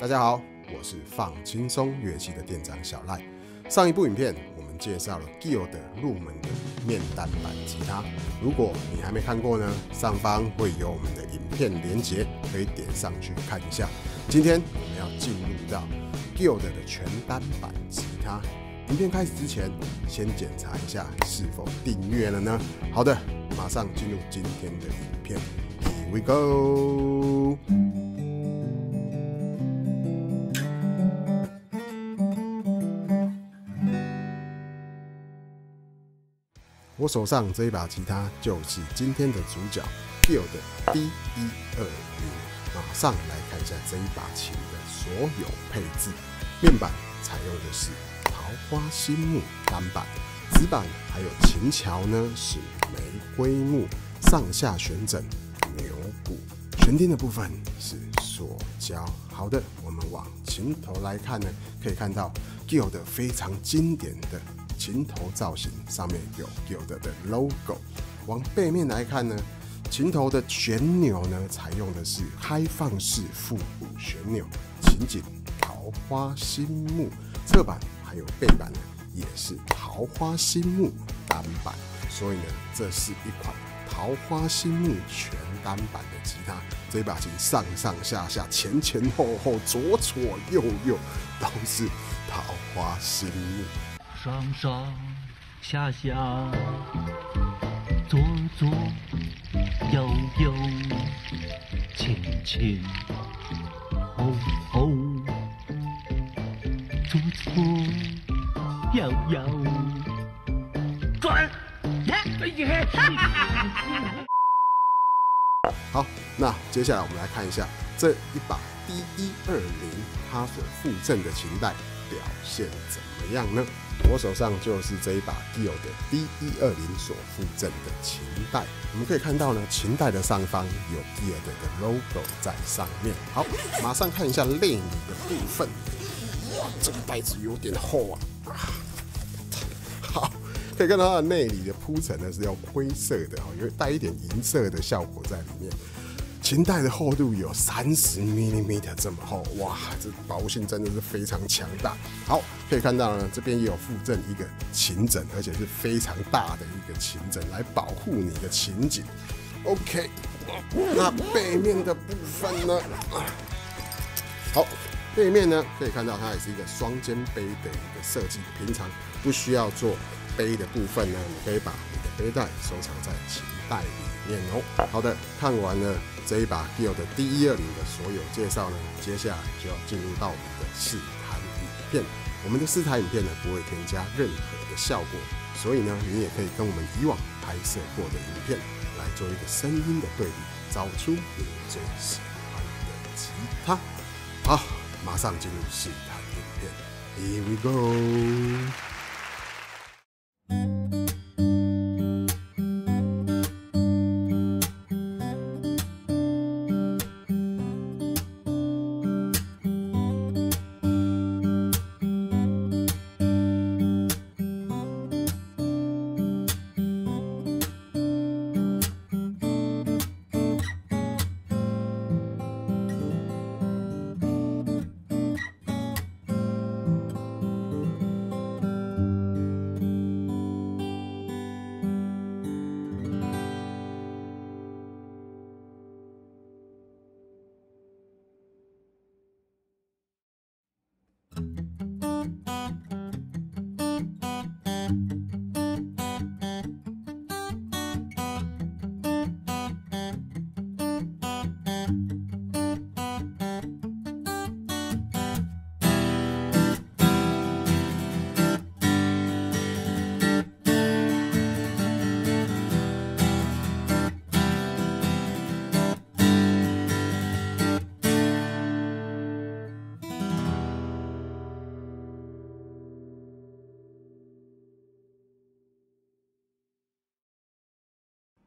大家好，我是放轻松乐器的店长小赖。上一部影片我们介绍了 Guild 入门的面单版吉他，如果你还没看过呢，上方会有我们的影片连结，可以点上去看一下。今天我们要进入到 Guild 的全单版吉他。影片开始之前，先检查一下是否订阅了呢？好的，马上进入今天的影片，Here we go。我手上这一把吉他就是今天的主角 Gill 的 D 一二零。马上来看一下这一把琴的所有配置。面板采用的是桃花心木单板，指板还有琴桥呢是玫瑰木，上下旋枕牛骨，弦钉的部分是塑胶。好的，我们往琴头来看呢，可以看到 Gill 的非常经典的。琴头造型上面有有的的 logo，往背面来看呢，琴头的旋钮呢采用的是开放式复古旋钮，琴颈桃花心木，侧板还有背板呢也是桃花心木单板，所以呢这是一款桃花心木全单板的吉他，这把琴上上下下前前后后左左右右都是桃花心木。上上下下，左左右右，前前后后，左左右右，转！好，那接下来我们来看一下这一把 D 一二零它所附赠的琴带表现怎么样呢？我手上就是这一把 Gill 的 D 一二零所附赠的琴带，我们可以看到呢，琴带的上方有 Gill 的 logo 在上面。好，马上看一下内里的部分。哇，这个袋子有点厚啊！好，可以看到它的内里的铺层呢是要灰色的哦，有带一点银色的效果在里面。琴带的厚度有三十 mm 这么厚，哇，这保护性真的是非常强大。好，可以看到呢，这边也有附赠一个琴枕，而且是非常大的一个琴枕来保护你的琴颈。OK，那背面的部分呢？好，背面呢可以看到它也是一个双肩背的一个设计，平常不需要做背的部分呢，你可以把你背带收藏在琴袋里面哦。好的，看完了。这一把 Gill 的 D 一二零的所有介绍呢，接下来就要进入到我们的试弹影片。我们的试弹影片呢，不会添加任何的效果，所以呢，你也可以跟我们以往拍摄过的影片来做一个声音的对比，找出你最喜欢的吉他。好，马上进入试弹影片，Here we go。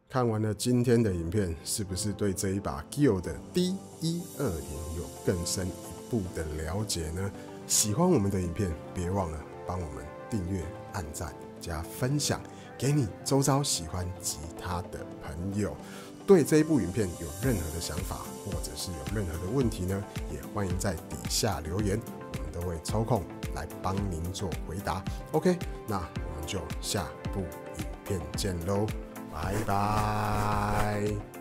看完了今天的影片，是不是对这一把 Gill 的 D 一二零有更深一步的了解呢？喜欢我们的影片，别忘了帮我们订阅、按赞、加分享，给你周遭喜欢吉他的朋友。对这一部影片有任何的想法，或者是有任何的问题呢，也欢迎在底下留言，我们都会抽空来帮您做回答。OK，那我们就下部影片见喽，拜拜。